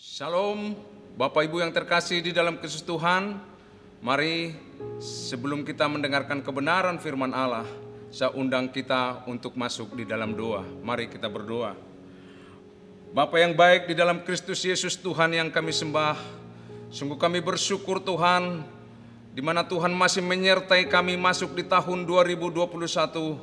Shalom, Bapak Ibu yang terkasih di dalam Kristus Tuhan. Mari sebelum kita mendengarkan kebenaran firman Allah, saya undang kita untuk masuk di dalam doa. Mari kita berdoa. Bapak yang baik di dalam Kristus Yesus Tuhan yang kami sembah, sungguh kami bersyukur Tuhan, di mana Tuhan masih menyertai kami masuk di tahun 2021,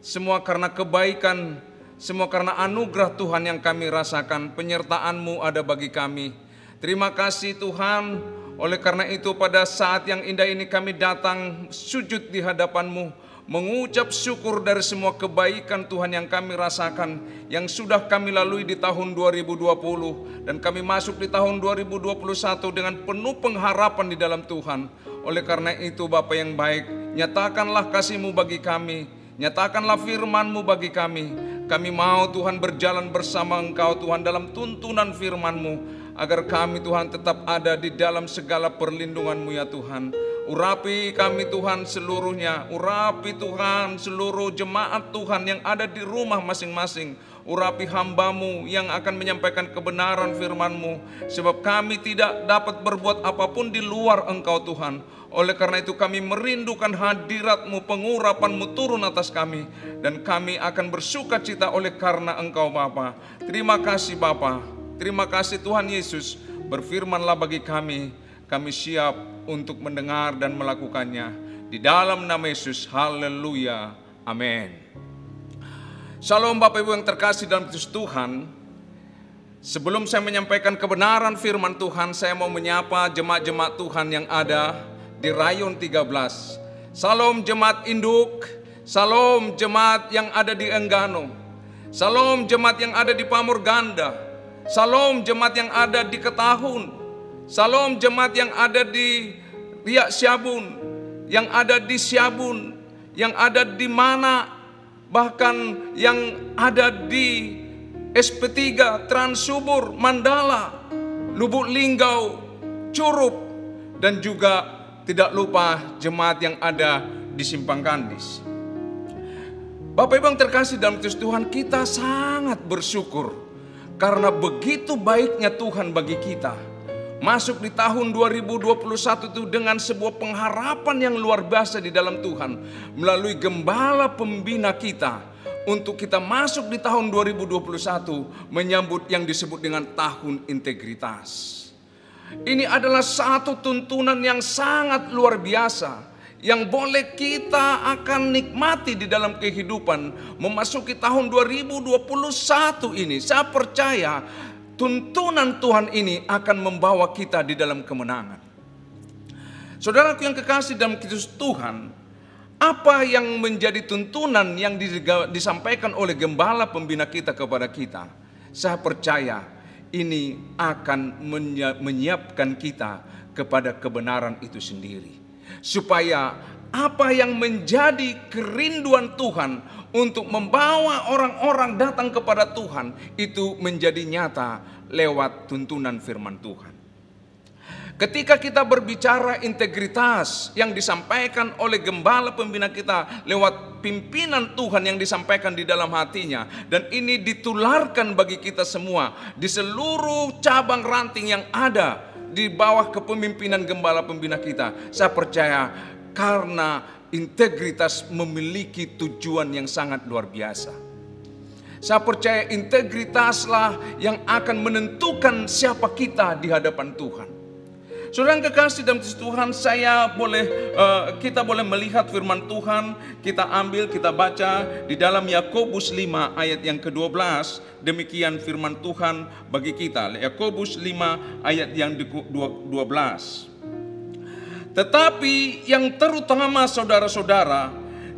semua karena kebaikan, semua karena anugerah Tuhan yang kami rasakan, penyertaan-Mu ada bagi kami. Terima kasih Tuhan, oleh karena itu pada saat yang indah ini kami datang sujud di hadapan-Mu, mengucap syukur dari semua kebaikan Tuhan yang kami rasakan, yang sudah kami lalui di tahun 2020, dan kami masuk di tahun 2021 dengan penuh pengharapan di dalam Tuhan. Oleh karena itu Bapak yang baik, nyatakanlah kasih-Mu bagi kami, nyatakanlah firman-Mu bagi kami, kami mau Tuhan berjalan bersama Engkau Tuhan dalam tuntunan firman-Mu agar kami Tuhan tetap ada di dalam segala perlindungan-Mu ya Tuhan. Urapi kami Tuhan seluruhnya, urapi Tuhan seluruh jemaat Tuhan yang ada di rumah masing-masing. Urapi hambamu yang akan menyampaikan kebenaran firman-Mu. Sebab kami tidak dapat berbuat apa pun di luar Engkau Tuhan. Oleh karena itu kami merindukan hadirat-Mu, pengurapan-Mu turun atas kami. Dan kami akan bersuka cita oleh karena Engkau Bapa. Terima kasih Bapa. Terima kasih Tuhan Yesus. Berfirmanlah bagi kami. Kami siap untuk mendengar dan melakukannya. Di dalam nama Yesus, haleluya. Amin. Shalom Bapak Ibu yang terkasih dalam Kristus Tuhan. Sebelum saya menyampaikan kebenaran firman Tuhan, saya mau menyapa jemaat-jemaat Tuhan yang ada di Rayon 13. Salam jemaat induk, salam jemaat yang ada di Enggano, salam jemaat yang ada di Pamur Ganda, salam jemaat yang ada di Ketahun, salam jemaat yang ada di Riak Siabun, yang ada di Siabun, yang ada di mana, bahkan yang ada di SP3, Transubur, Mandala, Lubuk Linggau, Curup, dan juga tidak lupa jemaat yang ada di Simpang Kandis. Bapak Ibu terkasih dalam Kristus Tuhan, kita sangat bersyukur karena begitu baiknya Tuhan bagi kita. Masuk di tahun 2021 itu dengan sebuah pengharapan yang luar biasa di dalam Tuhan melalui gembala pembina kita untuk kita masuk di tahun 2021 menyambut yang disebut dengan tahun integritas. Ini adalah satu tuntunan yang sangat luar biasa yang boleh kita akan nikmati di dalam kehidupan memasuki tahun 2021 ini. Saya percaya tuntunan Tuhan ini akan membawa kita di dalam kemenangan. Saudaraku yang kekasih dalam Kristus Tuhan, apa yang menjadi tuntunan yang disampaikan oleh gembala pembina kita kepada kita? Saya percaya ini akan menyiapkan kita kepada kebenaran itu sendiri. Supaya apa yang menjadi kerinduan Tuhan untuk membawa orang-orang datang kepada Tuhan itu menjadi nyata lewat tuntunan firman Tuhan. Ketika kita berbicara integritas yang disampaikan oleh gembala pembina kita lewat pimpinan Tuhan yang disampaikan di dalam hatinya dan ini ditularkan bagi kita semua di seluruh cabang ranting yang ada di bawah kepemimpinan gembala pembina kita. Saya percaya karena integritas memiliki tujuan yang sangat luar biasa. Saya percaya integritaslah yang akan menentukan siapa kita di hadapan Tuhan. Saudara kekasih dalam Tuhan, saya boleh uh, kita boleh melihat firman Tuhan, kita ambil, kita baca di dalam Yakobus 5 ayat yang ke-12. Demikian firman Tuhan bagi kita. Yakobus 5 ayat yang ke-12. Tetapi yang terutama saudara-saudara,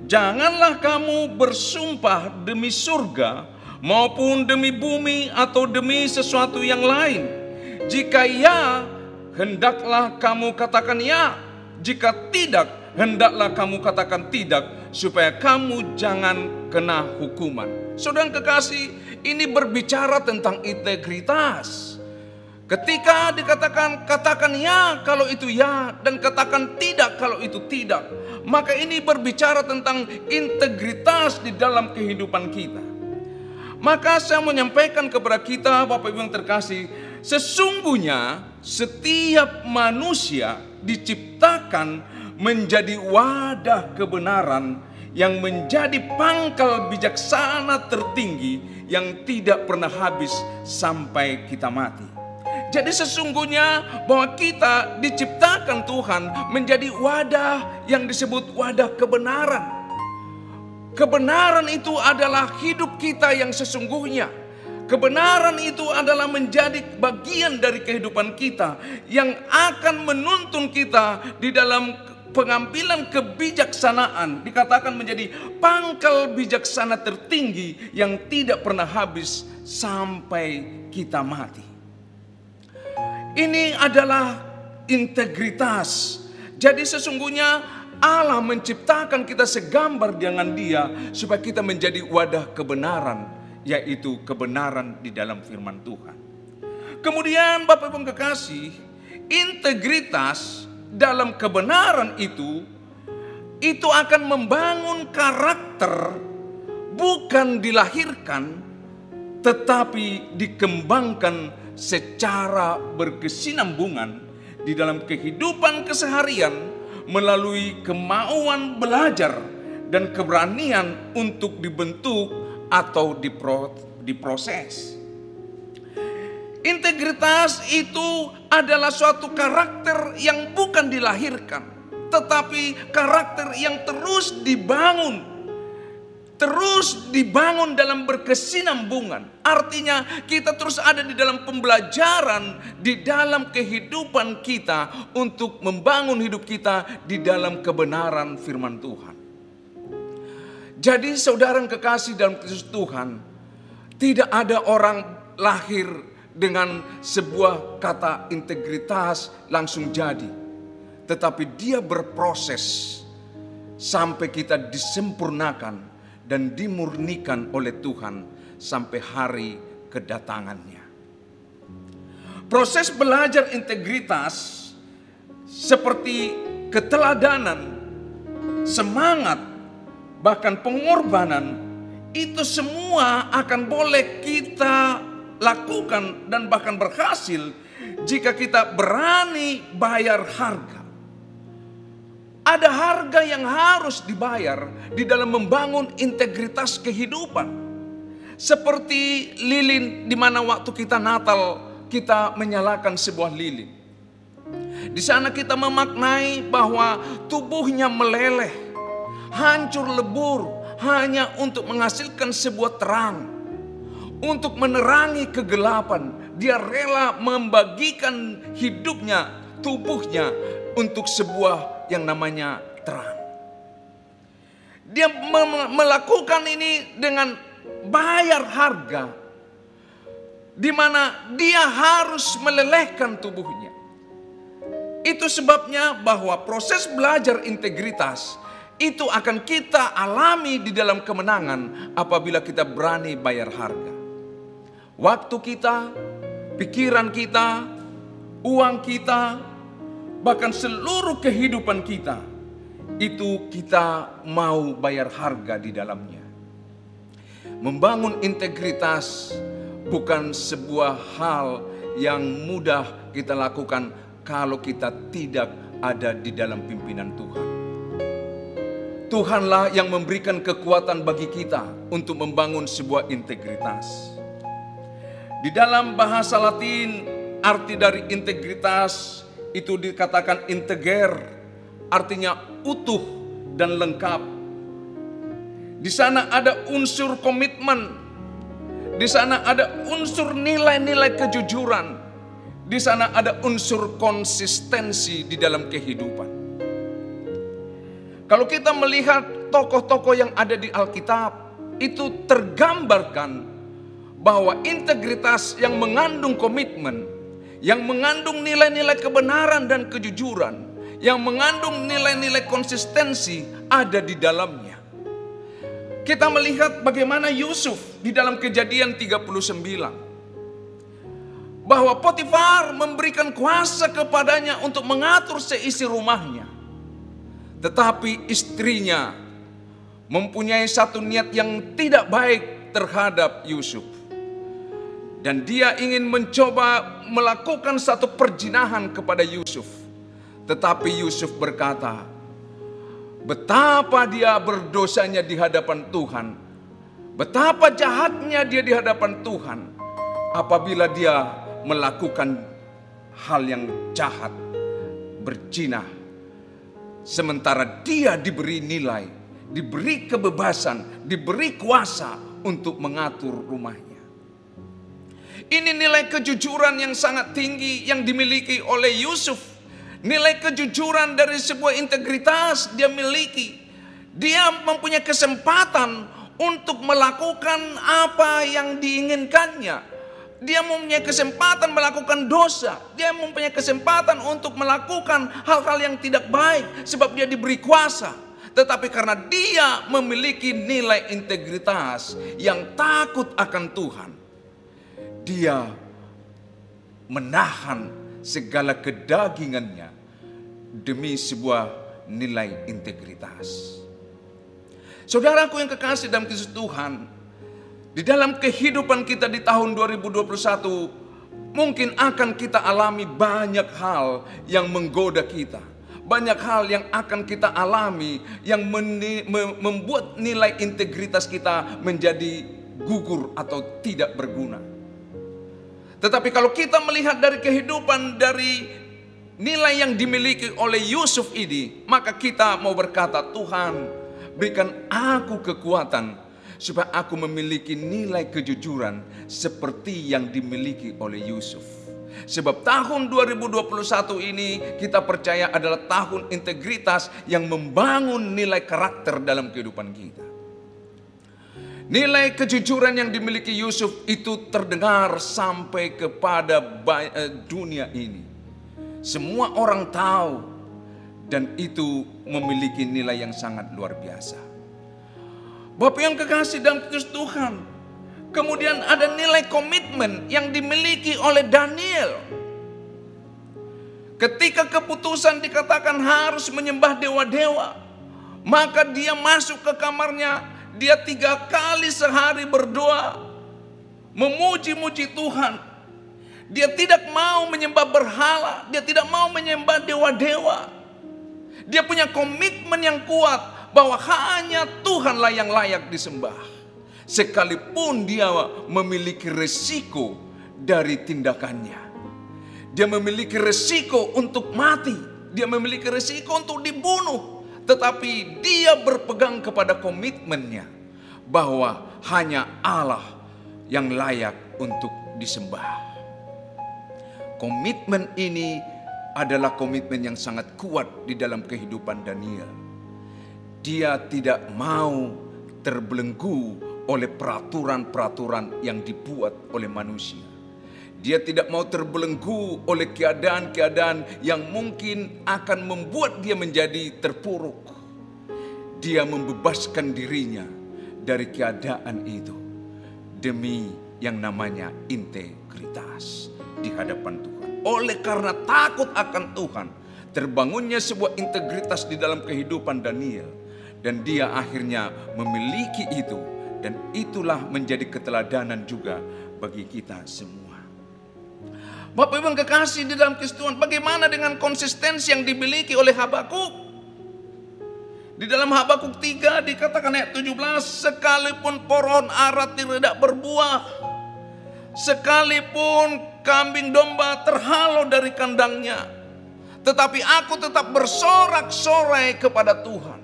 janganlah kamu bersumpah demi surga maupun demi bumi atau demi sesuatu yang lain. Jika ya, hendaklah kamu katakan ya. Jika tidak, hendaklah kamu katakan tidak, supaya kamu jangan kena hukuman. Saudara kekasih, ini berbicara tentang integritas. Ketika dikatakan katakan ya kalau itu ya dan katakan tidak kalau itu tidak, maka ini berbicara tentang integritas di dalam kehidupan kita. Maka saya menyampaikan kepada kita Bapak Ibu yang terkasih, Sesungguhnya setiap manusia diciptakan menjadi wadah kebenaran yang menjadi pangkal bijaksana tertinggi yang tidak pernah habis sampai kita mati. Jadi sesungguhnya bahwa kita diciptakan Tuhan menjadi wadah yang disebut wadah kebenaran. Kebenaran itu adalah hidup kita yang sesungguhnya. Kebenaran itu adalah menjadi bagian dari kehidupan kita yang akan menuntun kita di dalam pengambilan kebijaksanaan dikatakan menjadi pangkal bijaksana tertinggi yang tidak pernah habis sampai kita mati. Ini adalah integritas. Jadi sesungguhnya Allah menciptakan kita segambar dengan Dia supaya kita menjadi wadah kebenaran yaitu kebenaran di dalam firman Tuhan. Kemudian Bapak Ibu kekasih, integritas dalam kebenaran itu itu akan membangun karakter bukan dilahirkan tetapi dikembangkan secara berkesinambungan di dalam kehidupan keseharian melalui kemauan belajar dan keberanian untuk dibentuk atau dipro, diproses. Integritas itu adalah suatu karakter yang bukan dilahirkan, tetapi karakter yang terus dibangun. Terus dibangun dalam berkesinambungan. Artinya kita terus ada di dalam pembelajaran di dalam kehidupan kita untuk membangun hidup kita di dalam kebenaran firman Tuhan. Jadi saudara kekasih dalam Kristus Tuhan, tidak ada orang lahir dengan sebuah kata integritas langsung jadi. Tetapi dia berproses sampai kita disempurnakan dan dimurnikan oleh Tuhan sampai hari kedatangannya. Proses belajar integritas seperti keteladanan, semangat, bahkan pengorbanan, itu semua akan boleh kita lakukan dan bahkan berhasil jika kita berani bayar harga. Ada harga yang harus dibayar di dalam membangun integritas kehidupan. Seperti lilin di mana waktu kita Natal kita menyalakan sebuah lilin. Di sana kita memaknai bahwa tubuhnya meleleh, hancur lebur hanya untuk menghasilkan sebuah terang. Untuk menerangi kegelapan, dia rela membagikan hidupnya, tubuhnya untuk sebuah yang namanya terang. Dia melakukan ini dengan bayar harga di mana dia harus melelehkan tubuhnya. Itu sebabnya bahwa proses belajar integritas itu akan kita alami di dalam kemenangan apabila kita berani bayar harga. Waktu kita, pikiran kita, uang kita, bahkan seluruh kehidupan kita, itu kita mau bayar harga di dalamnya. Membangun integritas bukan sebuah hal yang mudah kita lakukan kalau kita tidak ada di dalam pimpinan Tuhan. Tuhanlah yang memberikan kekuatan bagi kita untuk membangun sebuah integritas. Di dalam bahasa Latin, arti dari integritas itu dikatakan integer, artinya utuh dan lengkap. Di sana ada unsur komitmen, di sana ada unsur nilai-nilai kejujuran, di sana ada unsur konsistensi di dalam kehidupan. Kalau kita melihat tokoh-tokoh yang ada di Alkitab, itu tergambarkan bahwa integritas yang mengandung komitmen, yang mengandung nilai-nilai kebenaran dan kejujuran, yang mengandung nilai-nilai konsistensi ada di dalamnya. Kita melihat bagaimana Yusuf di dalam kejadian 39. Bahwa Potifar memberikan kuasa kepadanya untuk mengatur seisi rumahnya. Tetapi istrinya mempunyai satu niat yang tidak baik terhadap Yusuf. Dan dia ingin mencoba melakukan satu perjinahan kepada Yusuf. Tetapi Yusuf berkata, betapa dia berdosanya di hadapan Tuhan. Betapa jahatnya dia di hadapan Tuhan. Apabila dia melakukan hal yang jahat, berjinah. Sementara dia diberi nilai, diberi kebebasan, diberi kuasa untuk mengatur rumahnya. Ini nilai kejujuran yang sangat tinggi yang dimiliki oleh Yusuf. Nilai kejujuran dari sebuah integritas dia miliki. Dia mempunyai kesempatan untuk melakukan apa yang diinginkannya. Dia mempunyai kesempatan melakukan dosa. Dia mempunyai kesempatan untuk melakukan hal-hal yang tidak baik. Sebab dia diberi kuasa. Tetapi karena dia memiliki nilai integritas yang takut akan Tuhan dia menahan segala kedagingannya demi sebuah nilai integritas. Saudaraku yang kekasih dalam Kristus Tuhan, di dalam kehidupan kita di tahun 2021 mungkin akan kita alami banyak hal yang menggoda kita. Banyak hal yang akan kita alami yang membuat nilai integritas kita menjadi gugur atau tidak berguna. Tetapi kalau kita melihat dari kehidupan dari nilai yang dimiliki oleh Yusuf ini, maka kita mau berkata, Tuhan, berikan aku kekuatan supaya aku memiliki nilai kejujuran seperti yang dimiliki oleh Yusuf. Sebab tahun 2021 ini kita percaya adalah tahun integritas yang membangun nilai karakter dalam kehidupan kita. Nilai kejujuran yang dimiliki Yusuf itu terdengar sampai kepada eh, dunia ini. Semua orang tahu dan itu memiliki nilai yang sangat luar biasa. Bapak yang kekasih dalam Kristus Tuhan, kemudian ada nilai komitmen yang dimiliki oleh Daniel. Ketika keputusan dikatakan harus menyembah dewa-dewa, maka dia masuk ke kamarnya dia tiga kali sehari berdoa, memuji-muji Tuhan. Dia tidak mau menyembah berhala, dia tidak mau menyembah dewa-dewa. Dia punya komitmen yang kuat bahwa hanya Tuhanlah yang layak disembah. Sekalipun dia memiliki resiko dari tindakannya. Dia memiliki resiko untuk mati. Dia memiliki resiko untuk dibunuh tetapi dia berpegang kepada komitmennya bahwa hanya Allah yang layak untuk disembah. Komitmen ini adalah komitmen yang sangat kuat di dalam kehidupan Daniel. Dia tidak mau terbelenggu oleh peraturan-peraturan yang dibuat oleh manusia. Dia tidak mau terbelenggu oleh keadaan-keadaan yang mungkin akan membuat dia menjadi terpuruk. Dia membebaskan dirinya dari keadaan itu demi yang namanya integritas di hadapan Tuhan. Oleh karena takut akan Tuhan, terbangunnya sebuah integritas di dalam kehidupan Daniel dan dia akhirnya memiliki itu dan itulah menjadi keteladanan juga bagi kita semua. Bapak Ibu yang kekasih di dalam Kristus bagaimana dengan konsistensi yang dimiliki oleh Habakuk? Di dalam Habakuk 3 dikatakan ayat 17, sekalipun pohon ara tidak berbuah, sekalipun kambing domba terhalau dari kandangnya, tetapi aku tetap bersorak-sorai kepada Tuhan.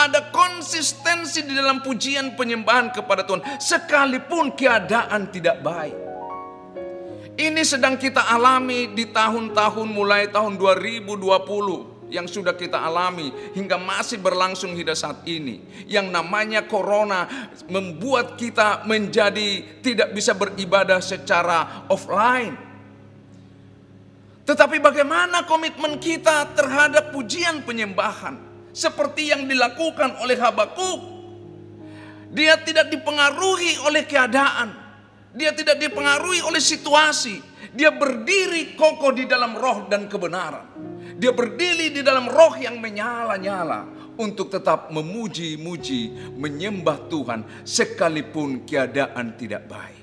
Ada konsistensi di dalam pujian penyembahan kepada Tuhan, sekalipun keadaan tidak baik. Ini sedang kita alami di tahun-tahun mulai tahun 2020 yang sudah kita alami hingga masih berlangsung hingga saat ini. Yang namanya corona membuat kita menjadi tidak bisa beribadah secara offline. Tetapi bagaimana komitmen kita terhadap pujian penyembahan seperti yang dilakukan oleh Habakuk? Dia tidak dipengaruhi oleh keadaan. Dia tidak dipengaruhi oleh situasi. Dia berdiri kokoh di dalam roh dan kebenaran. Dia berdiri di dalam roh yang menyala-nyala untuk tetap memuji-muji, menyembah Tuhan sekalipun keadaan tidak baik.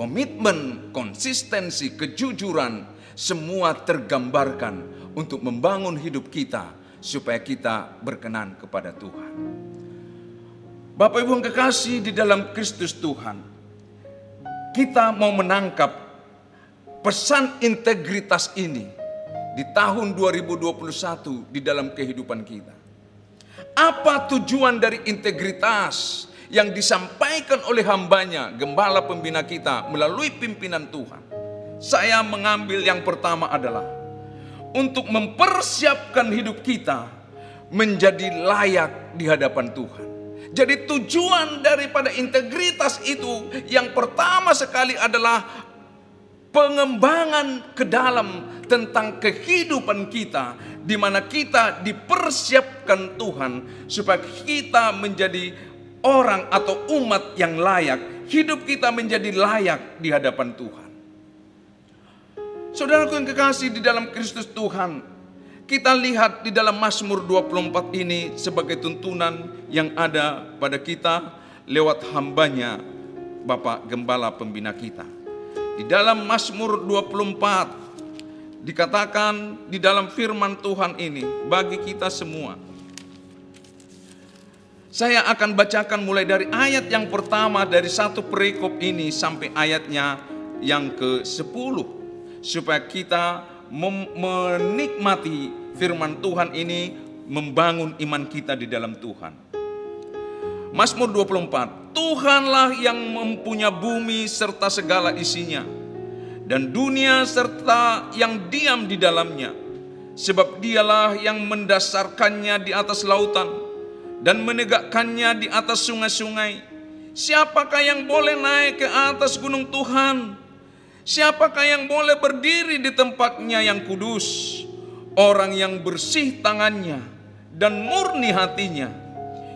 komitmen, konsistensi, kejujuran, semua tergambarkan untuk membangun hidup kita supaya kita berkenan kepada Tuhan. Bapak Ibu yang kekasih di dalam Kristus Tuhan, kita mau menangkap pesan integritas ini di tahun 2021 di dalam kehidupan kita. Apa tujuan dari integritas yang disampaikan oleh hambanya, gembala pembina kita melalui pimpinan Tuhan? Saya mengambil yang pertama adalah untuk mempersiapkan hidup kita menjadi layak di hadapan Tuhan. Jadi tujuan daripada integritas itu yang pertama sekali adalah pengembangan ke dalam tentang kehidupan kita di mana kita dipersiapkan Tuhan supaya kita menjadi orang atau umat yang layak, hidup kita menjadi layak di hadapan Tuhan. Saudaraku yang kekasih di dalam Kristus Tuhan, kita lihat di dalam Mazmur 24 ini sebagai tuntunan yang ada pada kita lewat hambanya Bapak Gembala Pembina kita. Di dalam Mazmur 24 dikatakan di dalam firman Tuhan ini bagi kita semua. Saya akan bacakan mulai dari ayat yang pertama dari satu perikop ini sampai ayatnya yang ke-10 supaya kita menikmati firman Tuhan ini membangun iman kita di dalam Tuhan. Mazmur 24, Tuhanlah yang mempunyai bumi serta segala isinya dan dunia serta yang diam di dalamnya. Sebab dialah yang mendasarkannya di atas lautan dan menegakkannya di atas sungai-sungai. Siapakah yang boleh naik ke atas gunung Tuhan? Siapakah yang boleh berdiri di tempatnya yang kudus? Orang yang bersih tangannya dan murni hatinya,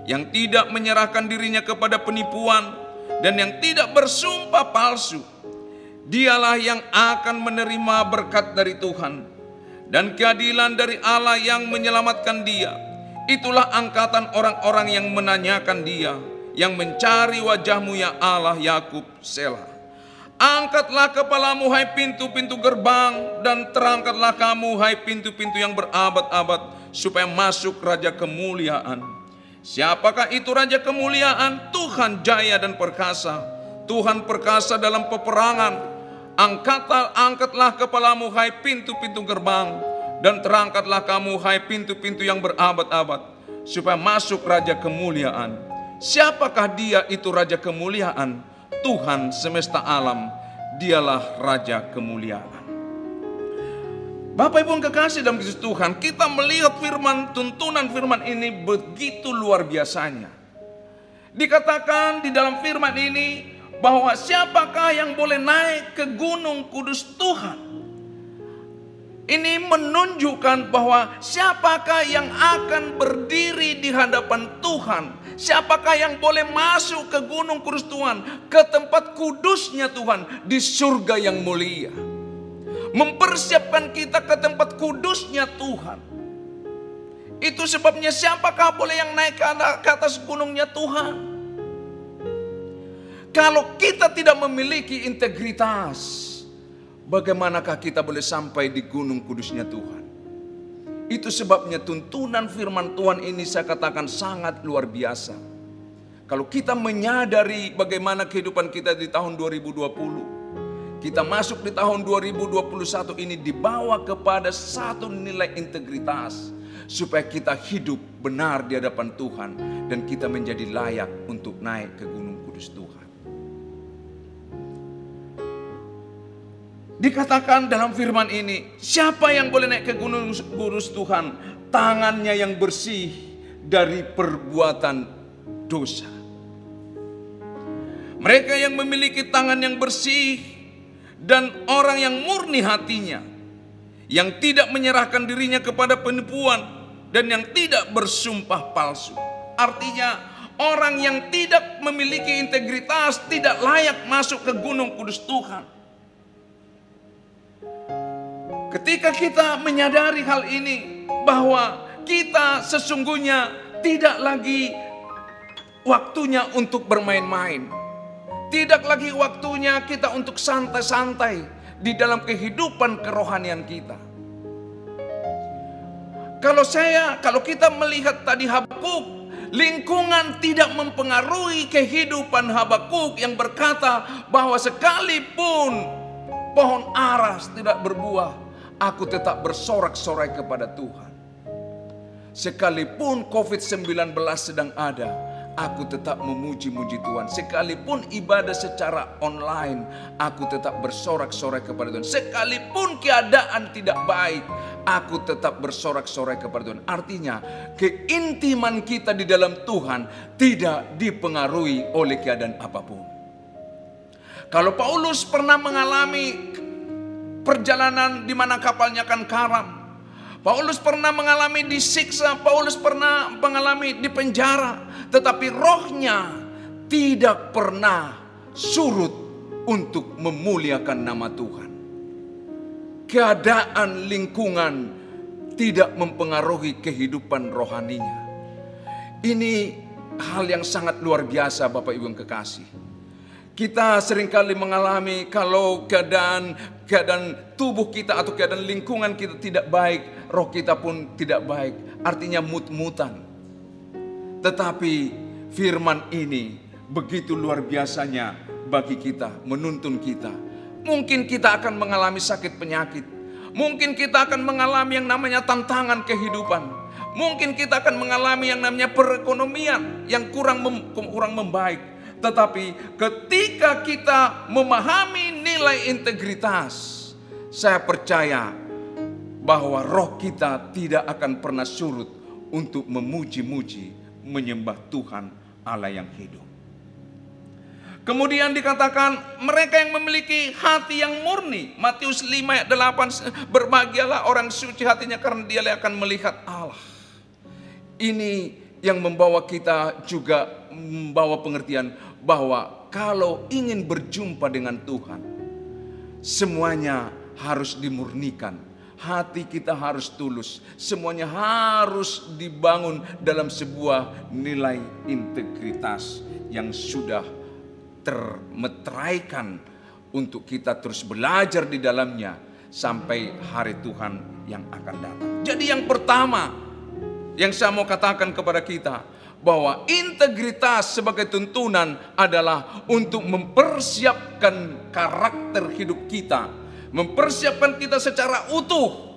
yang tidak menyerahkan dirinya kepada penipuan dan yang tidak bersumpah palsu. Dialah yang akan menerima berkat dari Tuhan dan keadilan dari Allah yang menyelamatkan dia. Itulah angkatan orang-orang yang menanyakan dia, yang mencari wajahmu ya Allah Yakub Selah. Angkatlah kepalamu hai pintu-pintu gerbang dan terangkatlah kamu hai pintu-pintu yang berabad-abad supaya masuk raja kemuliaan. Siapakah itu raja kemuliaan? Tuhan jaya dan perkasa. Tuhan perkasa dalam peperangan. Angkatlah, angkatlah kepalamu hai pintu-pintu gerbang dan terangkatlah kamu hai pintu-pintu yang berabad-abad supaya masuk raja kemuliaan. Siapakah dia itu raja kemuliaan? Tuhan semesta alam, dialah Raja kemuliaan. Bapak Ibu yang kekasih dalam Kristus Tuhan, kita melihat firman tuntunan firman ini begitu luar biasanya. Dikatakan di dalam firman ini bahwa siapakah yang boleh naik ke gunung kudus Tuhan. Ini menunjukkan bahwa siapakah yang akan berdiri di hadapan Tuhan. Siapakah yang boleh masuk ke gunung kudus Tuhan. Ke tempat kudusnya Tuhan. Di surga yang mulia. Mempersiapkan kita ke tempat kudusnya Tuhan. Itu sebabnya siapakah boleh yang naik ke atas gunungnya Tuhan. Kalau kita tidak memiliki integritas Bagaimanakah kita boleh sampai di gunung kudusnya Tuhan? Itu sebabnya tuntunan firman Tuhan ini saya katakan sangat luar biasa. Kalau kita menyadari bagaimana kehidupan kita di tahun 2020, kita masuk di tahun 2021 ini dibawa kepada satu nilai integritas supaya kita hidup benar di hadapan Tuhan dan kita menjadi layak untuk naik ke gunung kudus Tuhan. Dikatakan dalam firman ini, siapa yang boleh naik ke gunung gurus Tuhan? Tangannya yang bersih dari perbuatan dosa. Mereka yang memiliki tangan yang bersih dan orang yang murni hatinya, yang tidak menyerahkan dirinya kepada penipuan dan yang tidak bersumpah palsu. Artinya, orang yang tidak memiliki integritas tidak layak masuk ke gunung kudus Tuhan. Ketika kita menyadari hal ini bahwa kita sesungguhnya tidak lagi waktunya untuk bermain-main. tidak lagi waktunya kita untuk santai-santai di dalam kehidupan kerohanian kita. Kalau saya, kalau kita melihat tadi Habakuk, lingkungan tidak mempengaruhi kehidupan Habakuk yang berkata bahwa sekalipun pohon aras tidak berbuah, aku tetap bersorak-sorai kepada Tuhan. Sekalipun COVID-19 sedang ada, aku tetap memuji-muji Tuhan. Sekalipun ibadah secara online, aku tetap bersorak-sorai kepada Tuhan. Sekalipun keadaan tidak baik, aku tetap bersorak-sorai kepada Tuhan. Artinya, keintiman kita di dalam Tuhan tidak dipengaruhi oleh keadaan apa pun. Kalau Paulus pernah mengalami perjalanan di mana kapalnya akan karam, Paulus pernah mengalami disiksa, Paulus pernah mengalami di penjara, tetapi rohnya tidak pernah surut untuk memuliakan nama Tuhan. Keadaan lingkungan tidak mempengaruhi kehidupan rohaninya. Ini hal yang sangat luar biasa Bapak Ibu yang kekasih. Kita sering kali mengalami kalau keadaan keadaan tubuh kita atau keadaan lingkungan kita tidak baik, roh kita pun tidak baik. Artinya mut-mutan. Tetapi firman ini begitu luar biasanya bagi kita, menuntun kita. Mungkin kita akan mengalami sakit penyakit. Mungkin kita akan mengalami yang namanya tantangan kehidupan. Mungkin kita akan mengalami yang namanya perekonomian yang kurang mem, kurang membaik. Tetapi ketika kita memahami nilai integritas, saya percaya bahwa roh kita tidak akan pernah surut untuk memuji-muji, menyembah Tuhan Allah yang hidup. Kemudian dikatakan mereka yang memiliki hati yang murni. Matius 5 ayat 8 berbahagialah orang suci hatinya karena dia akan melihat Allah. Ini yang membawa kita juga membawa pengertian bahwa kalau ingin berjumpa dengan Tuhan, semuanya harus dimurnikan. Hati kita harus tulus, semuanya harus dibangun dalam sebuah nilai integritas yang sudah termeteraikan untuk kita terus belajar di dalamnya sampai hari Tuhan yang akan datang. Jadi yang pertama yang saya mau katakan kepada kita, bahwa integritas sebagai tuntunan adalah untuk mempersiapkan karakter hidup kita, mempersiapkan kita secara utuh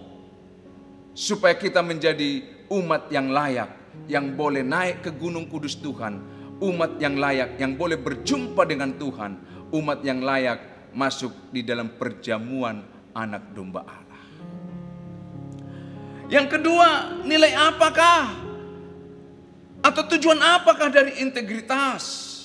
supaya kita menjadi umat yang layak, yang boleh naik ke gunung kudus Tuhan, umat yang layak yang boleh berjumpa dengan Tuhan, umat yang layak masuk di dalam perjamuan anak domba Allah. Yang kedua, nilai apakah atau tujuan apakah dari integritas?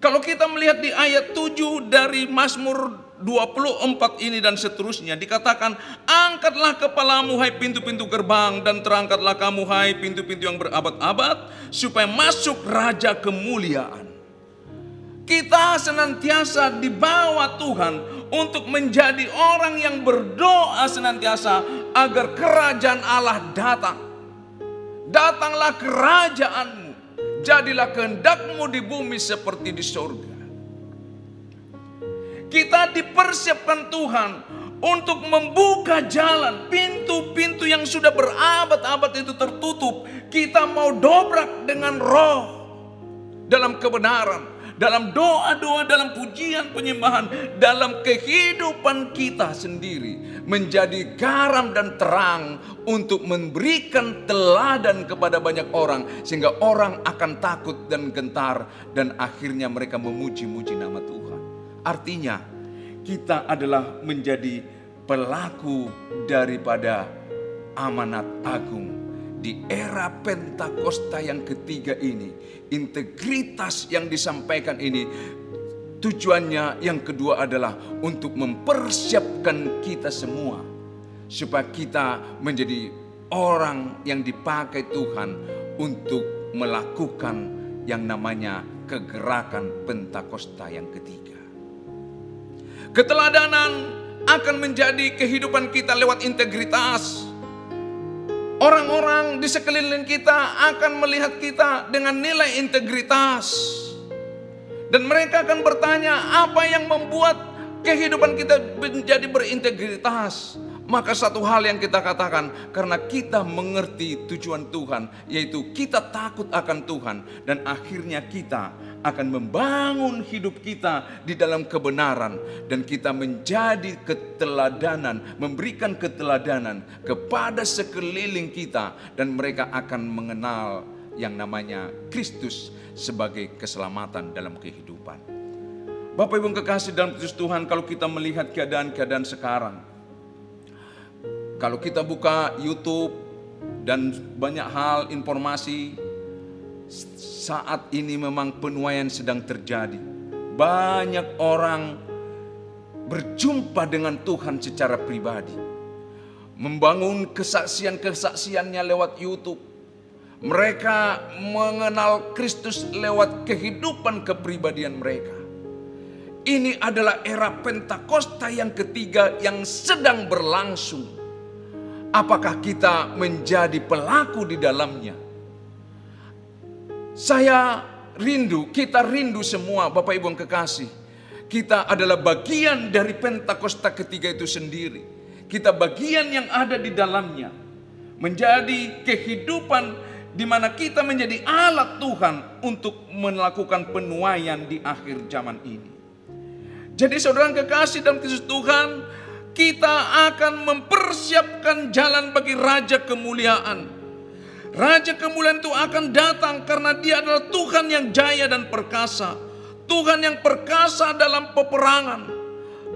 Kalau kita melihat di ayat 7 dari Mazmur 24 ini dan seterusnya dikatakan angkatlah kepalamu hai pintu-pintu gerbang dan terangkatlah kamu hai pintu-pintu yang berabad-abad supaya masuk raja kemuliaan. Kita senantiasa dibawa Tuhan untuk menjadi orang yang berdoa senantiasa agar kerajaan Allah datang Datanglah kerajaanmu, jadilah kehendakmu di bumi seperti di sorga. Kita dipersiapkan Tuhan untuk membuka jalan, pintu-pintu yang sudah berabad-abad itu tertutup. Kita mau dobrak dengan roh dalam kebenaran, dalam doa-doa, dalam pujian penyembahan, dalam kehidupan kita sendiri menjadi garam dan terang untuk memberikan teladan kepada banyak orang sehingga orang akan takut dan gentar dan akhirnya mereka memuji-muji nama Tuhan. Artinya kita adalah menjadi pelaku daripada amanat agung di era Pentakosta yang ketiga ini, integritas yang disampaikan ini tujuannya yang kedua adalah untuk mempersiapkan kita semua supaya kita menjadi orang yang dipakai Tuhan untuk melakukan yang namanya kegerakan Pentakosta yang ketiga. Keteladanan akan menjadi kehidupan kita lewat integritas. Orang-orang di sekeliling kita akan melihat kita dengan nilai integritas. Dan mereka akan bertanya apa yang membuat kehidupan kita menjadi berintegritas. Maka satu hal yang kita katakan, karena kita mengerti tujuan Tuhan, yaitu kita takut akan Tuhan, dan akhirnya kita akan membangun hidup kita di dalam kebenaran, dan kita menjadi keteladanan, memberikan keteladanan kepada sekeliling kita, dan mereka akan mengenal yang namanya Kristus sebagai keselamatan dalam kehidupan. Bapak Ibu kekasih dalam Kristus Tuhan, kalau kita melihat keadaan-keadaan sekarang, kalau kita buka YouTube dan banyak hal informasi saat ini memang penuaian sedang terjadi. Banyak orang berjumpa dengan Tuhan secara pribadi. Membangun kesaksian-kesaksiannya lewat YouTube. Mereka mengenal Kristus lewat kehidupan kepribadian mereka. Ini adalah era Pentakosta yang ketiga yang sedang berlangsung Apakah kita menjadi pelaku di dalamnya? Saya rindu, kita rindu semua Bapak Ibu yang kekasih. Kita adalah bagian dari Pentakosta ketiga itu sendiri. Kita bagian yang ada di dalamnya. Menjadi kehidupan di mana kita menjadi alat Tuhan untuk melakukan penuaian di akhir zaman ini. Jadi saudara kekasih dalam Kristus Tuhan, kita akan mempersiapkan jalan bagi Raja Kemuliaan. Raja Kemuliaan itu akan datang karena dia adalah Tuhan yang jaya dan perkasa. Tuhan yang perkasa dalam peperangan.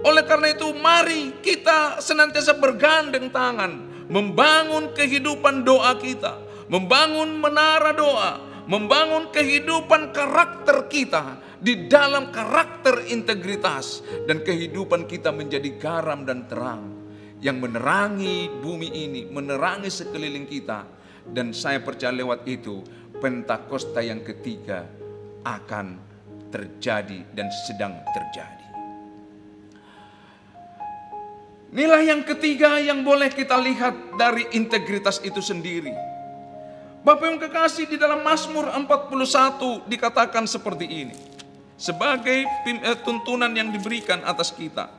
Oleh karena itu mari kita senantiasa bergandeng tangan. Membangun kehidupan doa kita. Membangun menara doa. Membangun kehidupan karakter kita di dalam karakter integritas dan kehidupan kita menjadi garam dan terang yang menerangi bumi ini, menerangi sekeliling kita dan saya percaya lewat itu Pentakosta yang ketiga akan terjadi dan sedang terjadi. Nilai yang ketiga yang boleh kita lihat dari integritas itu sendiri. Bapak yang kekasih di dalam Mazmur 41 dikatakan seperti ini sebagai eh, tuntunan yang diberikan atas kita.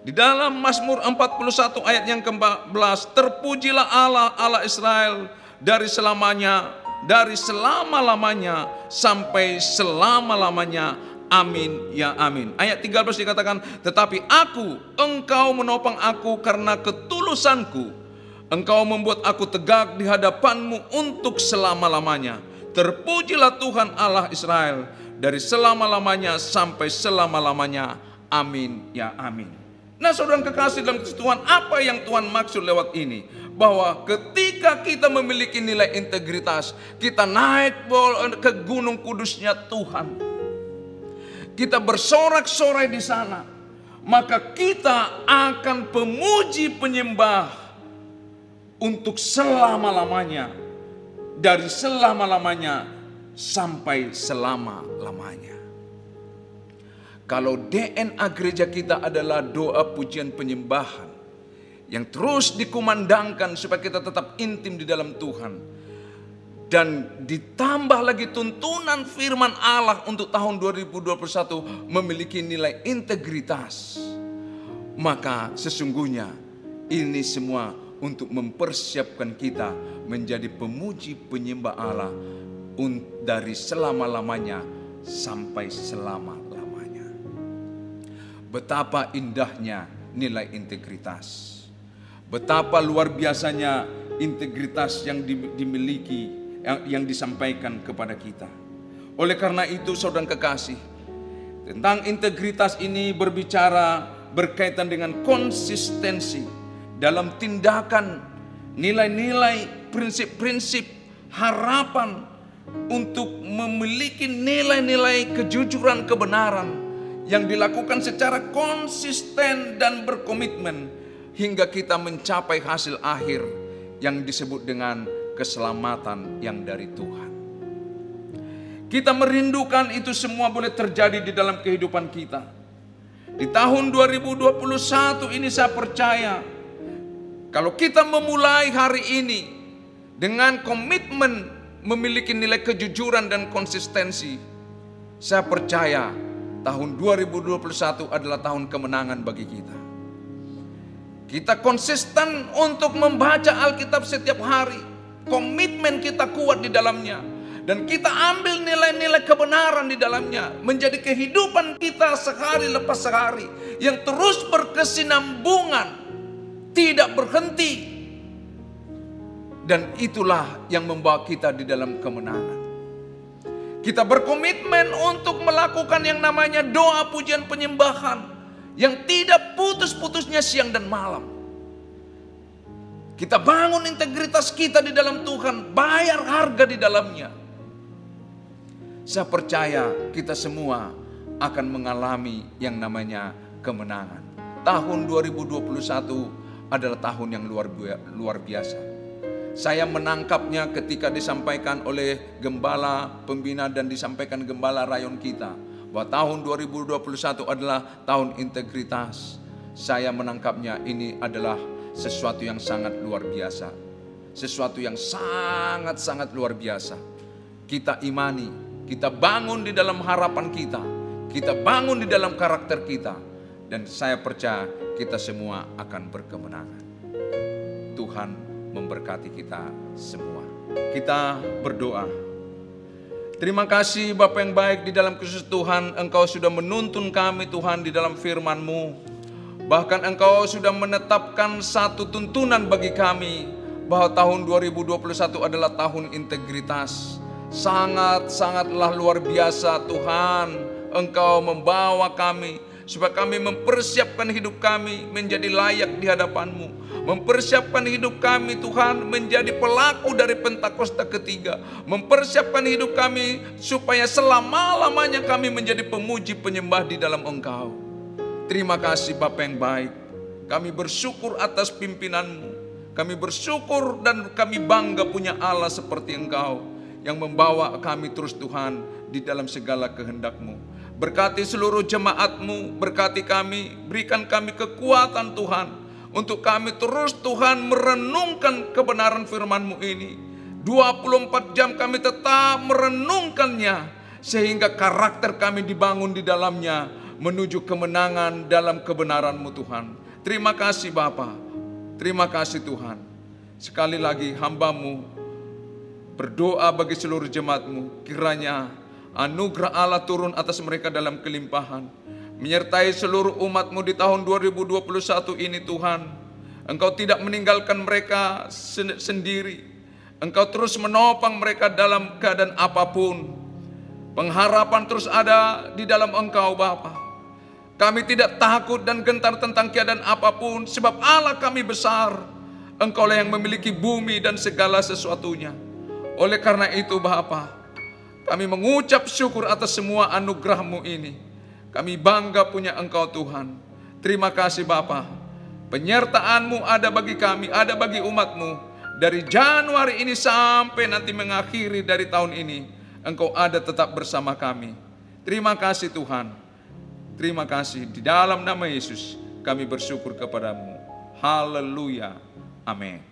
Di dalam Mazmur 41 ayat yang ke-14, terpujilah Allah Allah Israel dari selamanya, dari selama-lamanya sampai selama-lamanya. Amin ya amin. Ayat 13 dikatakan, tetapi aku, engkau menopang aku karena ketulusanku. Engkau membuat aku tegak di hadapanmu untuk selama-lamanya. Terpujilah Tuhan Allah Israel dari selama-lamanya sampai selama-lamanya. Amin ya amin. Nah saudara kekasih dalam Tuhan, apa yang Tuhan maksud lewat ini? Bahwa ketika kita memiliki nilai integritas, kita naik ke gunung kudusnya Tuhan. Kita bersorak-sorai di sana. Maka kita akan pemuji penyembah untuk selama-lamanya. Dari selama-lamanya sampai selama-lamanya. Kalau DNA gereja kita adalah doa pujian penyembahan yang terus dikumandangkan supaya kita tetap intim di dalam Tuhan. Dan ditambah lagi tuntunan firman Allah untuk tahun 2021 memiliki nilai integritas. Maka sesungguhnya ini semua untuk mempersiapkan kita menjadi pemuji penyembah Allah dari selama-lamanya sampai selama-lamanya. Betapa indahnya nilai integritas. Betapa luar biasanya integritas yang dimiliki yang, yang disampaikan kepada kita. Oleh karena itu saudara kekasih, tentang integritas ini berbicara berkaitan dengan konsistensi dalam tindakan nilai-nilai, prinsip-prinsip, harapan untuk memiliki nilai-nilai kejujuran kebenaran yang dilakukan secara konsisten dan berkomitmen hingga kita mencapai hasil akhir yang disebut dengan keselamatan yang dari Tuhan. Kita merindukan itu semua boleh terjadi di dalam kehidupan kita. Di tahun 2021 ini saya percaya kalau kita memulai hari ini dengan komitmen memiliki nilai kejujuran dan konsistensi, Saya percaya tahun 2021 adalah tahun kemenangan bagi kita. Kita konsisten untuk membaca Alkitab setiap hari. Komitmen kita kuat di dalamnya. Dan kita ambil nilai-nilai kebenaran di dalamnya. Menjadi kehidupan kita sehari lepas sehari. Yang terus berkesinambungan. Tidak berhenti. Dan itulah yang membawa kita di dalam kemenangan. Kita berkomitmen untuk melakukan yang namanya doa pujian penyembahan yang tidak putus-putusnya siang dan malam. Kita bangun integritas kita di dalam Tuhan, bayar harga di dalamnya. Saya percaya kita semua akan mengalami yang namanya kemenangan. Tahun 2021 adalah tahun yang luar luar biasa. Saya menangkapnya ketika disampaikan oleh gembala pembina dan disampaikan gembala rayon kita bahwa tahun 2021 adalah tahun integritas. Saya menangkapnya ini adalah sesuatu yang sangat luar biasa. Sesuatu yang sangat-sangat luar biasa. Kita imani, kita bangun di dalam harapan kita, kita bangun di dalam karakter kita, dan saya percaya kita semua akan berkemenangan. Tuhan memberkati kita semua. Kita berdoa. Terima kasih Bapak yang baik di dalam khusus Tuhan, Engkau sudah menuntun kami Tuhan di dalam firman-Mu. Bahkan Engkau sudah menetapkan satu tuntunan bagi kami bahwa tahun 2021 adalah tahun integritas. Sangat-sangatlah luar biasa Tuhan, Engkau membawa kami supaya kami mempersiapkan hidup kami menjadi layak di hadapan-Mu Mempersiapkan hidup kami Tuhan menjadi pelaku dari Pentakosta ketiga. Mempersiapkan hidup kami supaya selama-lamanya kami menjadi pemuji penyembah di dalam Engkau. Terima kasih Bapak yang baik. Kami bersyukur atas pimpinanmu. Kami bersyukur dan kami bangga punya Allah seperti Engkau. Yang membawa kami terus Tuhan di dalam segala kehendakmu. Berkati seluruh jemaatmu, berkati kami, berikan kami kekuatan Tuhan untuk kami terus Tuhan merenungkan kebenaran firman-Mu ini. 24 jam kami tetap merenungkannya sehingga karakter kami dibangun di dalamnya menuju kemenangan dalam kebenaran-Mu Tuhan. Terima kasih Bapa. Terima kasih Tuhan. Sekali lagi hambamu berdoa bagi seluruh jemaatmu. Kiranya anugerah Allah turun atas mereka dalam kelimpahan menyertai seluruh umatmu di tahun 2021 ini Tuhan. Engkau tidak meninggalkan mereka sendiri. Engkau terus menopang mereka dalam keadaan apa pun. Pengharapan terus ada di dalam Engkau Bapa. Kami tidak takut dan gentar tentang keadaan apa pun sebab Allah kami besar. Engkau lah yang memiliki bumi dan segala sesuatunya. Oleh karena itu Bapa, kami mengucap syukur atas semua anugerahmu ini. Kami bangga punya Engkau Tuhan. Terima kasih Bapa. Penyertaan-Mu ada bagi kami, ada bagi umat-Mu. Dari Januari ini sampai nanti mengakhiri dari tahun ini, Engkau ada tetap bersama kami. Terima kasih Tuhan. Terima kasih. Di dalam nama Yesus kami bersyukur kepadamu. Haleluya. Amin.